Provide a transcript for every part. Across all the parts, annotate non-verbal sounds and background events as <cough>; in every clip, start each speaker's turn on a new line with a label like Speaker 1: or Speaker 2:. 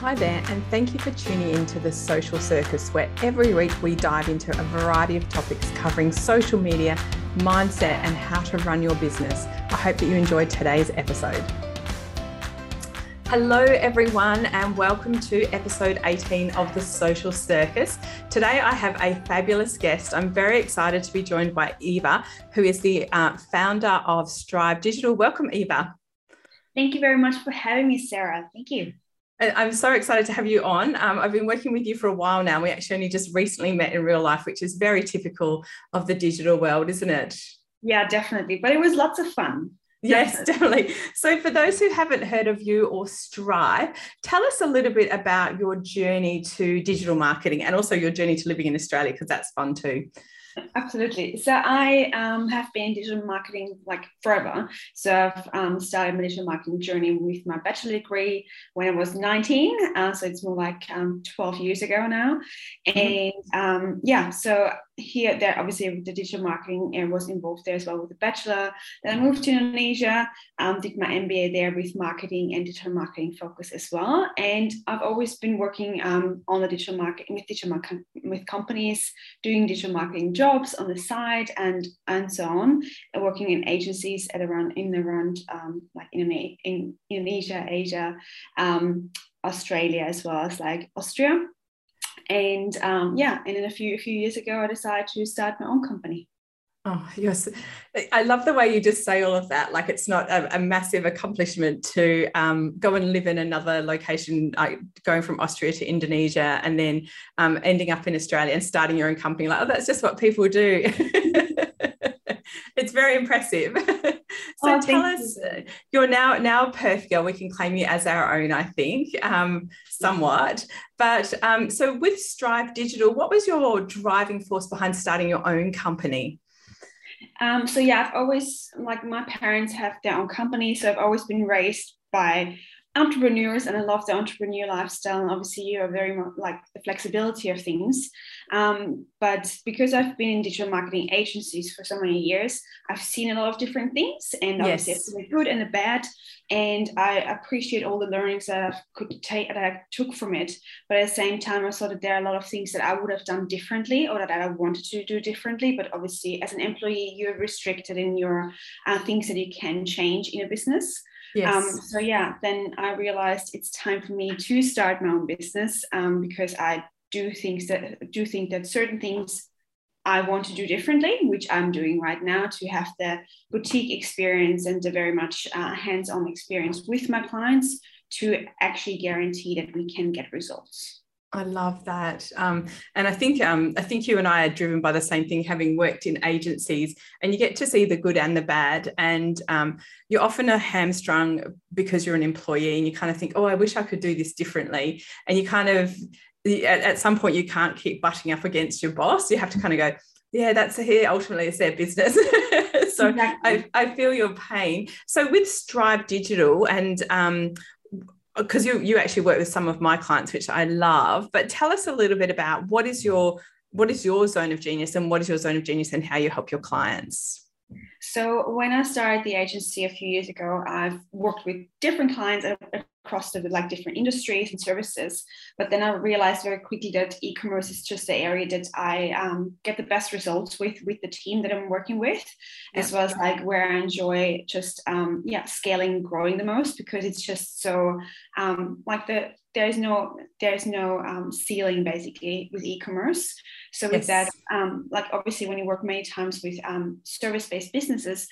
Speaker 1: Hi there, and thank you for tuning in to the Social Circus, where every week we dive into a variety of topics covering social media, mindset, and how to run your business. I hope that you enjoyed today's episode. Hello, everyone, and welcome to episode 18 of the Social Circus. Today, I have a fabulous guest. I'm very excited to be joined by Eva, who is the uh, founder of Strive Digital. Welcome, Eva.
Speaker 2: Thank you very much for having me, Sarah. Thank you.
Speaker 1: I'm so excited to have you on. Um, I've been working with you for a while now. We actually only just recently met in real life, which is very typical of the digital world, isn't it?
Speaker 2: Yeah, definitely. But it was lots of fun.
Speaker 1: Yes, definitely. So, for those who haven't heard of you or Strive, tell us a little bit about your journey to digital marketing and also your journey to living in Australia, because that's fun too.
Speaker 2: Absolutely. So I um, have been digital marketing like forever. So I've um, started my digital marketing journey with my bachelor degree when I was 19. Uh, so it's more like um, 12 years ago now. Mm-hmm. And um, yeah, so here, there, obviously, the digital marketing uh, was involved there as well with the bachelor. Then I moved to Indonesia, um, did my MBA there with marketing and digital marketing focus as well. And I've always been working um, on the digital marketing with digital with companies, doing digital marketing jobs on the side, and and so on. working in agencies at around in around um, like in, in Indonesia, Asia, um, Australia, as well as like Austria and um, yeah, and then a few a few years ago, I decided to start my own company.
Speaker 1: Oh yes, I love the way you just say all of that. Like it's not a, a massive accomplishment to um, go and live in another location, like going from Austria to Indonesia, and then um, ending up in Australia and starting your own company. Like oh, that's just what people do. <laughs> it's very impressive. <laughs> so oh, tell us, you. you're now now Perth girl. We can claim you as our own, I think, um, somewhat. But um, so with Strive Digital, what was your driving force behind starting your own company?
Speaker 2: Um, so yeah, I've always like my parents have their own company, so I've always been raised by entrepreneurs and I love the entrepreneur lifestyle. And obviously, you are very much like the flexibility of things. Um, but because I've been in digital marketing agencies for so many years, I've seen a lot of different things, and obviously, yes. the good and the bad. And I appreciate all the learnings that I could take that I took from it. But at the same time, I saw that there are a lot of things that I would have done differently or that I wanted to do differently. But obviously, as an employee, you're restricted in your uh, things that you can change in a business. Um, yes. Um, so yeah, then I realized it's time for me to start my own business um, because I do things that do think that certain things I want to do differently, which I'm doing right now to have the boutique experience and the very much uh, hands-on experience with my clients to actually guarantee that we can get results.
Speaker 1: I love that, um, and I think um, I think you and I are driven by the same thing, having worked in agencies, and you get to see the good and the bad, and um, you often are hamstrung because you're an employee, and you kind of think, oh, I wish I could do this differently, and you kind of at, at some point you can't keep butting up against your boss. You have to kind of go, yeah, that's here. Ultimately, it's their business. <laughs> so exactly. I, I feel your pain. So with Strive Digital and um, Uh, because you you actually work with some of my clients which i love but tell us a little bit about what is your what is your zone of genius and what is your zone of genius and how you help your clients
Speaker 2: so when i started the agency a few years ago i've worked with different clients across the like different industries and services. But then I realized very quickly that e-commerce is just the area that I um, get the best results with with the team that I'm working with, yeah. as well as like where I enjoy just um, yeah scaling, growing the most because it's just so um, like the there's no there's no um, ceiling basically with e-commerce. So with yes. that, um, like obviously when you work many times with um, service-based businesses,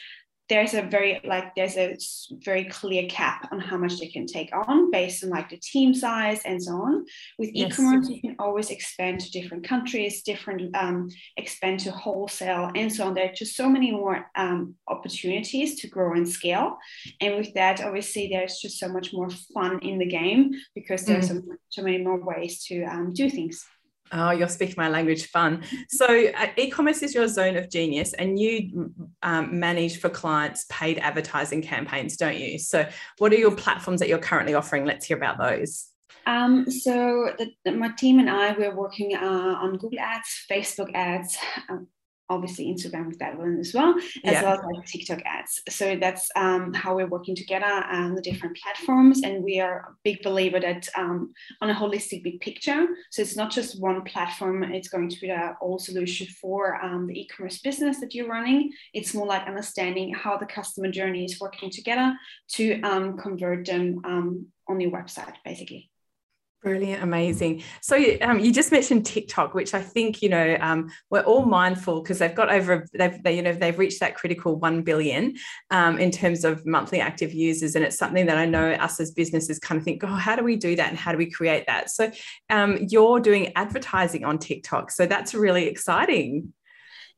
Speaker 2: there's a very like there's a very clear cap on how much they can take on based on like the team size and so on with yes. e-commerce you can always expand to different countries different um, expand to wholesale and so on there are just so many more um, opportunities to grow and scale and with that obviously there's just so much more fun in the game because there's mm. so, so many more ways to um, do things
Speaker 1: Oh, you're speaking my language fun. So, uh, e commerce is your zone of genius, and you um, manage for clients paid advertising campaigns, don't you? So, what are your platforms that you're currently offering? Let's hear about those.
Speaker 2: Um, so, the, the, my team and I, we're working uh, on Google Ads, Facebook ads, um, obviously Instagram with that one as well, as yeah. well as like TikTok ads. So that's um, how we're working together on the different platforms. And we are a big believer that um, on a holistic big picture. So it's not just one platform, it's going to be the all solution for um, the e-commerce business that you're running. It's more like understanding how the customer journey is working together to um, convert them um, on your website, basically.
Speaker 1: Brilliant, amazing. So um, you just mentioned TikTok, which I think you know um, we're all mindful because they've got over they've they, you know they've reached that critical one billion um, in terms of monthly active users, and it's something that I know us as businesses kind of think, oh, how do we do that and how do we create that? So um, you're doing advertising on TikTok, so that's really exciting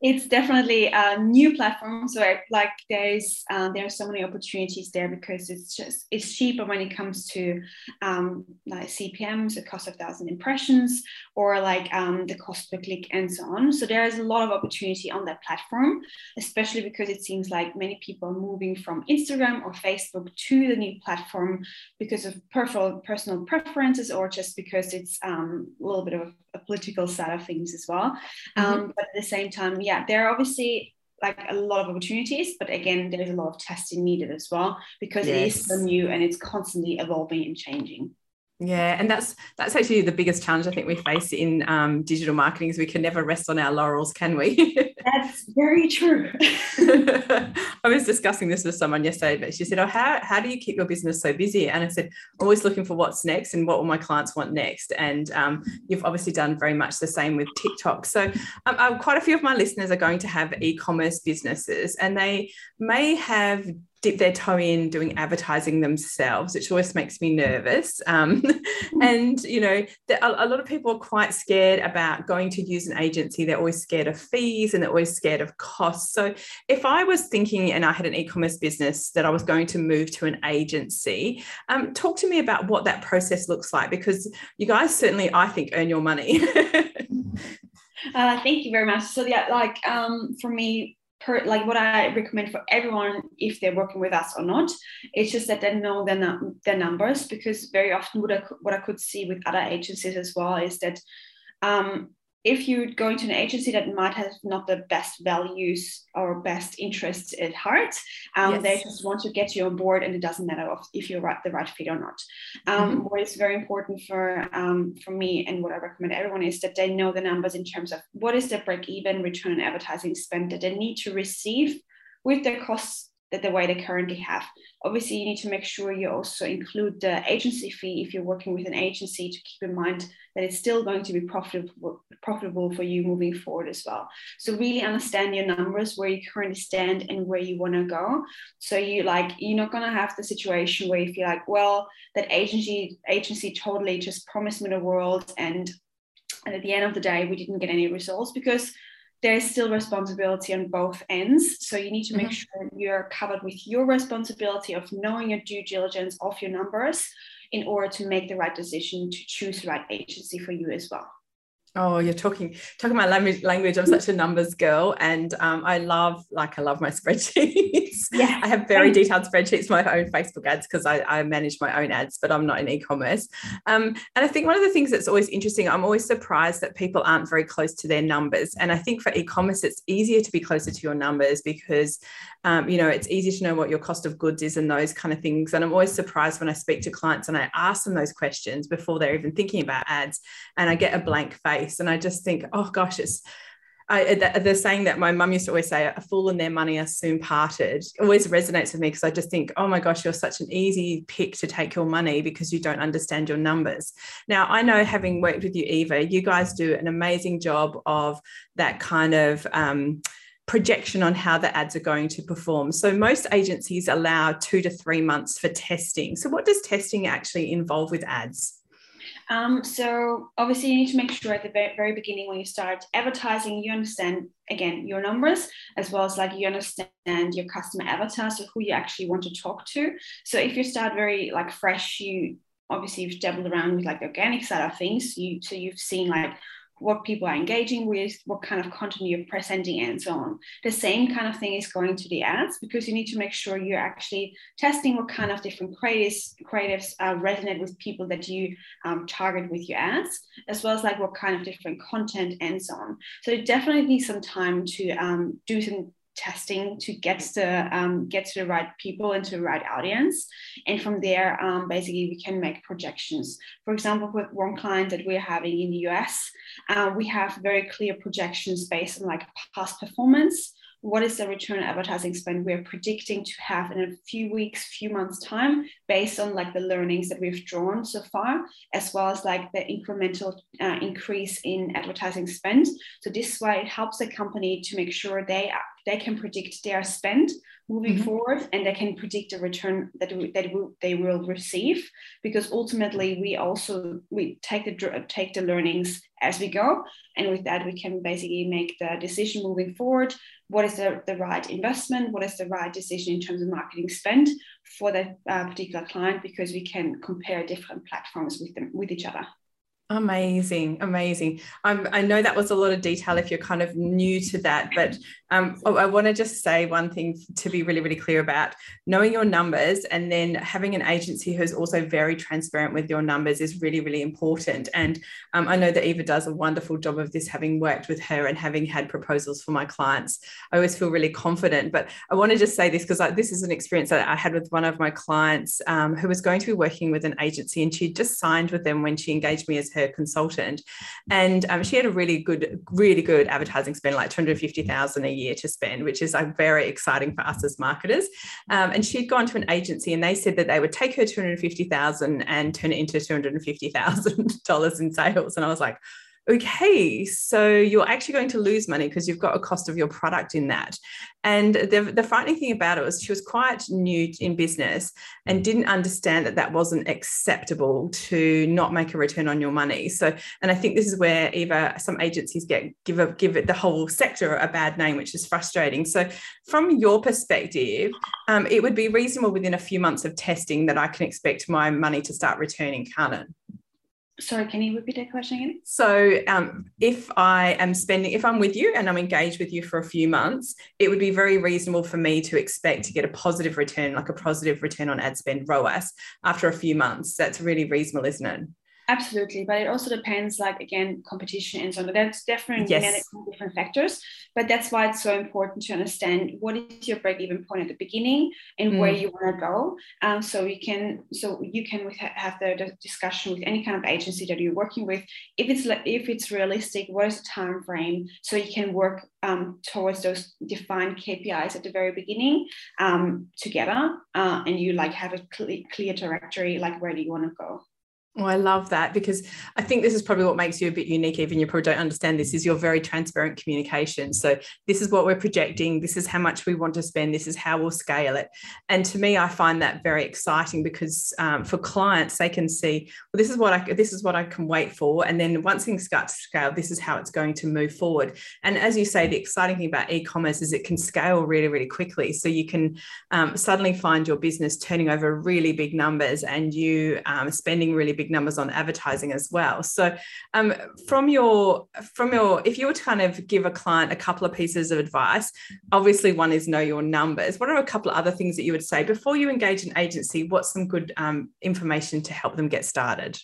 Speaker 2: it's definitely a new platform so I, like there's uh, there are so many opportunities there because it's just it's cheaper when it comes to um, like cpms the cost of thousand impressions or like um, the cost per click and so on. So there is a lot of opportunity on that platform especially because it seems like many people are moving from instagram or facebook to the new platform because of personal personal preferences or just because it's um, a little bit of political side of things as well mm-hmm. Um, but at the same time yeah there are obviously like a lot of opportunities, but again, there is a lot of testing needed as well because yes. it is so new and it's constantly evolving and changing.
Speaker 1: Yeah, and that's that's actually the biggest challenge I think we face in um, digital marketing is we can never rest on our laurels, can we? <laughs>
Speaker 2: that's very true. <laughs>
Speaker 1: I was discussing this with someone yesterday, but she said, "Oh, how how do you keep your business so busy?" And I said, "Always looking for what's next and what will my clients want next." And um, you've obviously done very much the same with TikTok. So, um, uh, quite a few of my listeners are going to have e-commerce businesses, and they may have dip their toe in doing advertising themselves, which always makes me nervous. Um, <laughs> and, you know, the, a, a, lot of people are quite scared about going to use an agency. They're always scared of fees and they're always scared of costs. So if I was thinking and I had an e commerce business that I was going to move to an agency, um, talk to me about what that process looks like because you guys certainly, I think, earn your money. <laughs>
Speaker 2: Uh, thank you very much. So yeah, like um, for me, per, like what I recommend for everyone if they're working with us or not. It's just that they know their, their numbers because very often what I, what I could see with other agencies as well is that um, if you go into an agency that might have not the best values or best interests at heart, um, yes. they just want to get you on board, and it doesn't matter if you're right, the right fit or not. Um, mm-hmm. What is very important for um, for me and what I recommend everyone is that they know the numbers in terms of what is the break even return on advertising spend that they need to receive with their costs that the way they currently have. Obviously, you need to make sure you also include the agency fee if you're working with an agency to keep in mind that it's still going to be profitable, profitable for you moving forward as well. So really understand your numbers, where you currently stand and where you want to go. So you like you're not gonna have the situation where you feel like, well, that agency agency totally just promised me the world and and at the end of the day we didn't get any results because there's still responsibility on both ends. So you need to make mm-hmm. sure you're covered with your responsibility of knowing your due diligence of your numbers in order to make the right decision to choose the right agency for you as well.
Speaker 1: Oh, you're talking talking my language. Language. I'm such a numbers girl, and um, I love like I love my <laughs> spreadsheets. Yeah, I have very detailed spreadsheets for my own Facebook ads because I, I, manage my own ads, but I'm not in e-commerce. Um, and I think one of the things that's always interesting, I'm always surprised that people aren't very close to their numbers. And I think for e-commerce, it's easier to be closer to your numbers because um, you know it's easy to know what your cost of goods is and those kind of things. And I'm always surprised when I speak to clients and I ask them those questions before they're even thinking about ads, and I get a blank face and I just think, oh gosh, it's I, they're saying that my mum used to always say, a fool and their money are soon parted. Always resonates with me because I just think, oh my gosh, you're such an easy pick to take your money because you don't understand your numbers. Now, I know having worked with you, Eva, you guys do an amazing job of that kind of. Um, projection on how the ads are going to perform. So most agencies allow two to three months for testing. So what does testing actually involve with ads?
Speaker 2: Um, so obviously you need to make sure at the very beginning when you start advertising, you understand again your numbers as well as like you understand your customer avatar, so who you actually want to talk to. So if you start very like fresh, you obviously you've dabbled around with like the organic side of things. You so you've seen like what people are engaging with, what kind of content you're presenting, and so on. The same kind of thing is going to the ads because you need to make sure you're actually testing what kind of different creatives, creatives uh, resonate with people that you um, target with your ads, as well as like what kind of different content and so on. So definitely need some time to um, do some testing to get to um, get to the right people and to the right audience. And from there um, basically we can make projections. For example with one client that we're having in the us uh, we have very clear projections based on like past performance. What is the return on advertising spend we're predicting to have in a few weeks few months time based on like the learnings that we've drawn so far as well as like the incremental uh, increase in advertising spend. So this is why it helps the company to make sure they they can predict their spend moving mm-hmm. forward and they can predict the return that, that they will receive because ultimately we also we take the take the learnings as we go and with that we can basically make the decision moving forward what is the, the right investment what is the right decision in terms of marketing spend for that uh, particular client because we can compare different platforms with them with each other
Speaker 1: Amazing, amazing. Um, I know that was a lot of detail if you're kind of new to that, but um, I want to just say one thing to be really, really clear about knowing your numbers and then having an agency who's also very transparent with your numbers is really, really important. And um, I know that Eva does a wonderful job of this, having worked with her and having had proposals for my clients. I always feel really confident. But I want to just say this because this is an experience that I had with one of my clients um, who was going to be working with an agency and she just signed with them when she engaged me as her consultant, and um, she had a really good, really good advertising spend, like two hundred fifty thousand a year to spend, which is like very exciting for us as marketers. Um, and she'd gone to an agency, and they said that they would take her two hundred fifty thousand and turn it into two hundred fifty thousand <laughs> dollars in sales, and I was like okay, so you're actually going to lose money because you've got a cost of your product in that. And the, the frightening thing about it was she was quite new in business and didn't understand that that wasn't acceptable to not make a return on your money. So, and I think this is where Eva, some agencies get give a, give it the whole sector a bad name, which is frustrating. So, from your perspective, um, it would be reasonable within a few months of testing that I can expect my money to start returning, can't it?
Speaker 2: Sorry, can you repeat that question again?
Speaker 1: So, um, if I am spending, if I'm with you and I'm engaged with you for a few months, it would be very reasonable for me to expect to get a positive return, like a positive return on ad spend ROAS after a few months. That's really reasonable, isn't it?
Speaker 2: Absolutely, but it also depends, like again, competition and so on. That's definitely yes. different factors, but that's why it's so important to understand what is your break-even point at the beginning and mm. where you want to go. Um, so you can, so you can have the, discussion with any kind of agency that you're working with. If it's if it's realistic, what is the time frame? So you can work um, towards those defined KPIs at the very beginning um, together, uh, and you like have a clear, clear directory, like where do you want to go.
Speaker 1: Oh, I love that because I think this is probably what makes you a bit unique. Even you probably don't understand this is your very transparent communication. So this is what we're projecting. This is how much we want to spend. This is how we'll scale it. And to me, I find that very exciting because um, for clients, they can see, well, this is what I this is what I can wait for. And then once things start to scale, this is how it's going to move forward. And as you say, the exciting thing about e-commerce is it can scale really, really quickly. So you can um, suddenly find your business turning over really big numbers and you um, spending really big numbers on advertising as well. So um, from your from your if you were to kind of give a client a couple of pieces of advice, obviously one is know your numbers. What are a couple of other things that you would say before you engage an agency? What's some good um, information to help them get started?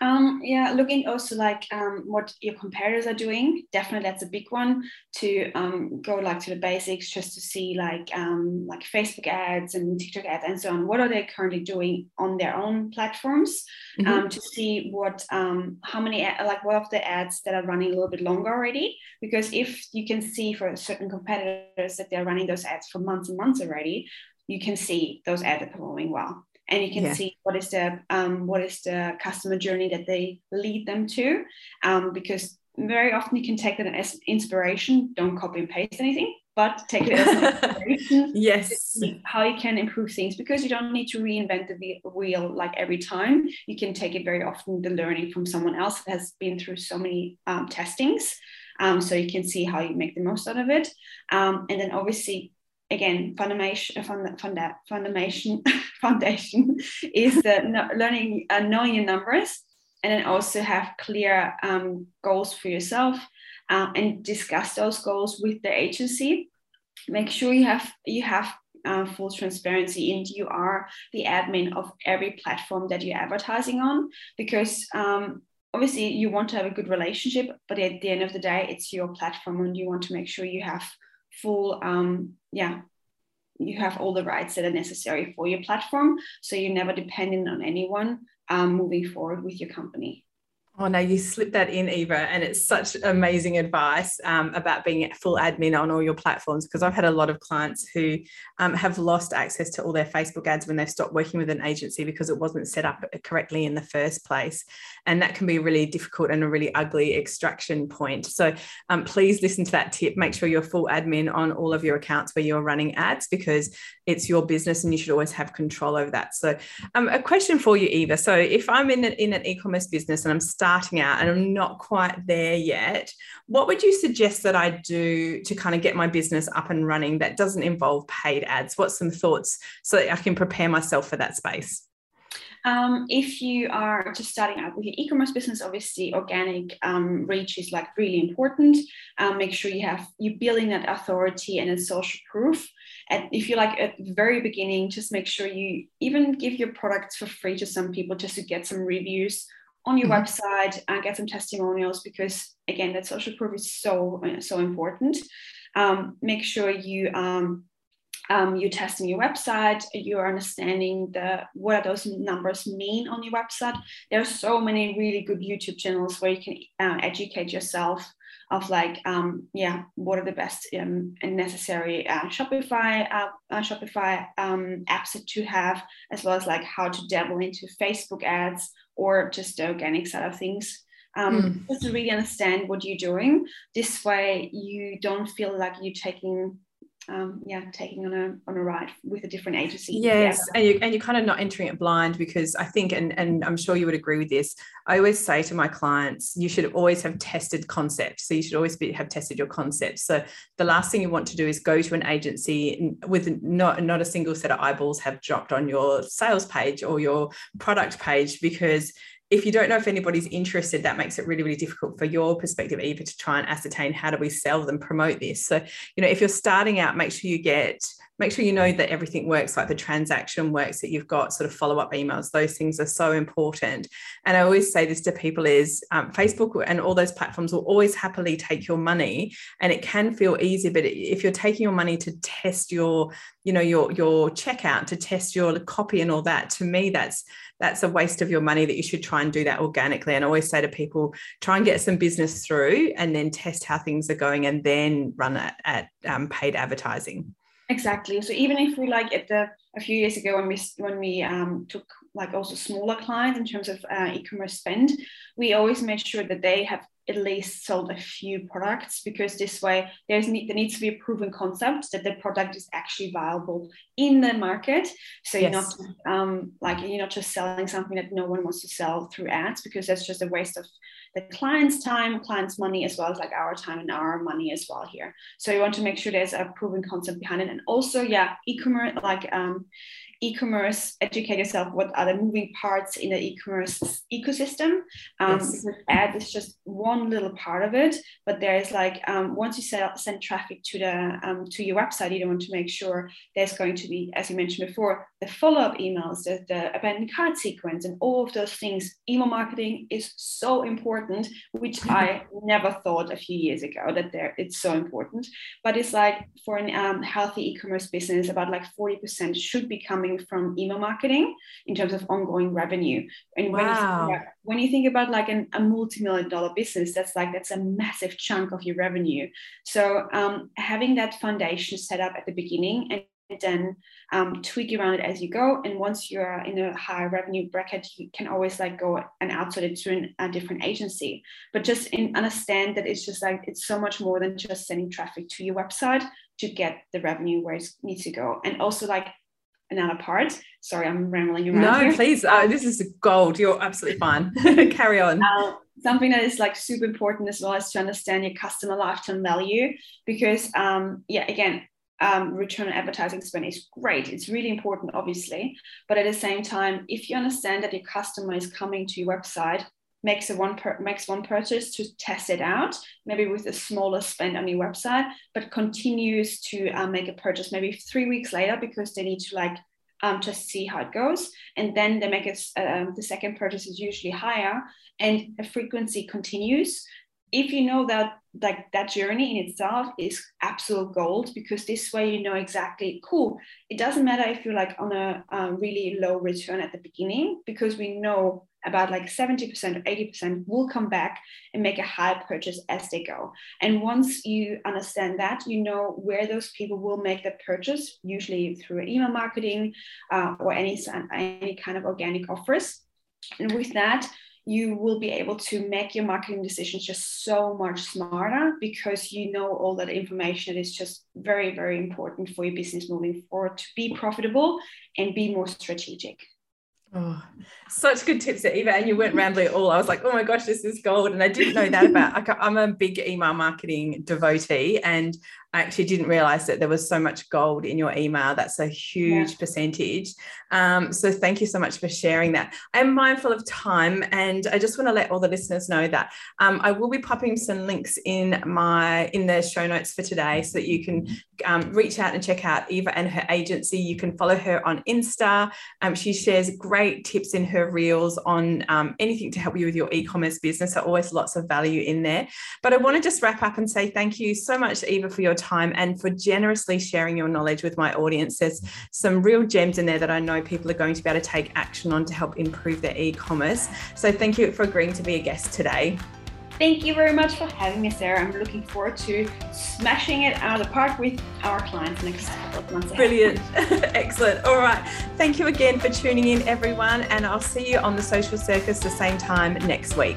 Speaker 2: Um, yeah, looking also like um, what your competitors are doing. Definitely, that's a big one to um, go like to the basics, just to see like um, like Facebook ads and TikTok ads and so on. What are they currently doing on their own platforms? Mm-hmm. Um, to see what um, how many like what of the ads that are running a little bit longer already. Because if you can see for certain competitors that they're running those ads for months and months already, you can see those ads are performing well and you can yeah. see what is the um, what is the customer journey that they lead them to um, because very often you can take that as inspiration. Don't copy and paste anything but take it as inspiration <laughs>
Speaker 1: yes.
Speaker 2: how you can improve things because you don't need to reinvent the wheel like every time. You can take it very often the learning from someone else that has been through so many um, testings. Um, so you can see how you make the most out of it. Um, and then obviously again foundation foundation <laughs> foundation is the learning uh, knowing your numbers and then also have clear um, goals for yourself uh, and discuss those goals with the agency. Make sure you have you have uh, full transparency and you are the admin of every platform that you're advertising on because um, obviously you want to have a good relationship but at the end of the day it's your platform and you want to make sure you have full um, yeah you have all the rights that are necessary for your platform. So you're never dependent on anyone um, moving forward with your company
Speaker 1: Oh no, you slipped that in, Eva, and it's such amazing advice um, about being full admin on all your platforms. Because I've had a lot of clients who um, have lost access to all their Facebook ads when they've stopped working with an agency because it wasn't set up correctly in the first place, and that can be really difficult and a really ugly extraction point. So um, please listen to that tip. Make sure you're full admin on all of your accounts where you're running ads because it's your business and you should always have control over that. So, um, a question for you, Eva. So, if I'm in, a, in an e-commerce business and I'm starting starting out and I'm not quite there yet, what would you suggest that I do to kind of get my business up and running that doesn't involve paid ads? What's some thoughts so that I can prepare myself for that space?
Speaker 2: Um, if you are just starting out with your e-commerce business, obviously organic um, reach is like really important. Um, make sure you have you building that authority and a social proof. And if you're like at the very beginning, just make sure you even give your products for free to some people just to get some reviews on your mm-hmm. website and get some testimonials because again that social proof is so so important um, make sure you um, um, you're testing your website you're understanding the what are those numbers mean on your website there are so many really good youtube channels where you can uh, educate yourself of like um, yeah what are the best um, and necessary uh, shopify uh, uh, shopify um, apps to have as well as like how to dabble into facebook ads or just the organic side of things. Um, mm. Just to really understand what you're doing. This way, you don't feel like you're taking um, yeah, taking on a on a ride with a different agency.
Speaker 1: Yes, and you and you're kind of not entering it blind because I think, and and I'm sure you would agree with this. I always say to my clients, you should always have tested concepts. So you should always be, have tested your concepts. So the last thing you want to do is go to an agency with not not a single set of eyeballs have dropped on your sales page or your product page because if you don't know if anybody's interested, that makes it really, really difficult for your perspective, Eva, to try and ascertain how do we sell them, promote this. So, you know, if you're starting out, make sure you get, make sure you know that everything works, like the transaction works, that you've got sort of follow-up emails. Those things are so important. And I always say this to people is um, Facebook and all those platforms will always happily take your money. And it can feel easy, but if you're taking your money to test your, you know, your your checkout, to test your copy and all that, to me, that's that's a waste of your money that you should try and do that organically. And I always say to people, try and get some business through and then test how things are going and then run it at um, paid advertising.
Speaker 2: Exactly. So even if we like at the a few years ago when we when we um, took like also smaller clients in terms of uh, e-commerce spend, we always made sure that they have at least sold a few products because this way there's need, there needs to be a proven concept that the product is actually viable in the market. So you're not um, like you're not just selling something that no one wants to sell through ads because that's just a waste of the client's time, client's money, as well as like our time and our money as well here. So you want to make sure there's a proven concept behind it, and also yeah, e-commerce like um, e-commerce, educate yourself what are the moving parts in the e-commerce ecosystem. Um, yes. Ad is just one little part of it, but there is like um, once you sell, send traffic to the um, to your website, you don't want to make sure there's going to be, as you mentioned before, the follow-up emails, the, the abandoned cart sequence, and all of those things. Email marketing is so important, which I never thought a few years ago that there it's so important. But it's like for a um, healthy e-commerce business, about like 40% should be coming coming from email marketing in terms of ongoing revenue. And when, wow. you, about, when you think about like an, a multi-million dollar business, that's like that's a massive chunk of your revenue. So um, having that foundation set up at the beginning and then um, tweak around it as you go. And once you're in a high revenue bracket, you can always like go and outsource it to an, a different agency. But just in, understand that it's just like it's so much more than just sending traffic to your website to get the revenue where it needs to go. And also like another part. Sorry, I'm rambling around.
Speaker 1: No,
Speaker 2: here.
Speaker 1: please. Uh, this is gold. You're absolutely <laughs> fine. <laughs> Carry on. Uh,
Speaker 2: something that is like super important as well is to understand your customer lifetime value because, um, yeah, again, um, return on advertising spend is great. It's really important, obviously. But at the same time, if you understand that your customer is coming to your website makes a one per, makes one purchase to test it out, maybe with a smaller spend on your website, but continues to um, make a purchase maybe three weeks later because they need to like um, just see how it goes, and then they make it. Um, the second purchase is usually higher, and a frequency continues. If you know that like that journey in itself is absolute gold because this way you know exactly cool it doesn't matter if you're like on a um, really low return at the beginning because we know about like 70% or 80% will come back and make a high purchase as they go. And once you understand that you know where those people will make the purchase usually through email marketing uh, or any, any kind of organic offers. And with that you will be able to make your marketing decisions just so much smarter because you know all that information is just very, very important for your business moving forward to be profitable and be more strategic.
Speaker 1: Oh, such good tips there, Eva. And you rambling at all. I was like, oh my gosh, this is gold. And I didn't know that about, I'm a big email marketing devotee. And I actually didn't realize that there was so much gold in your email. That's a huge yeah. percentage. Um, so thank you so much for sharing that. I'm mindful of time and I just want to let all the listeners know that um, I will be popping some links in my in the show notes for today so that you can um, reach out and check out Eva and her agency. You can follow her on Insta. Um, she shares great tips in her reels on um, anything to help you with your e-commerce business. So always lots of value in there. But I want to just wrap up and say thank you so much, Eva, for your time and for generously sharing your knowledge with my audience. There's some real gems in there that I know people are going to be able to take action on to help improve their e commerce. So thank you for agreeing to be a guest today.
Speaker 2: Thank you very much for having me, Sarah. I'm looking forward to smashing it out of the park with our clients next couple of months. Ahead.
Speaker 1: Brilliant. <laughs> Excellent. All right. Thank you again for tuning in, everyone. And I'll see you on the social circus the same time next week.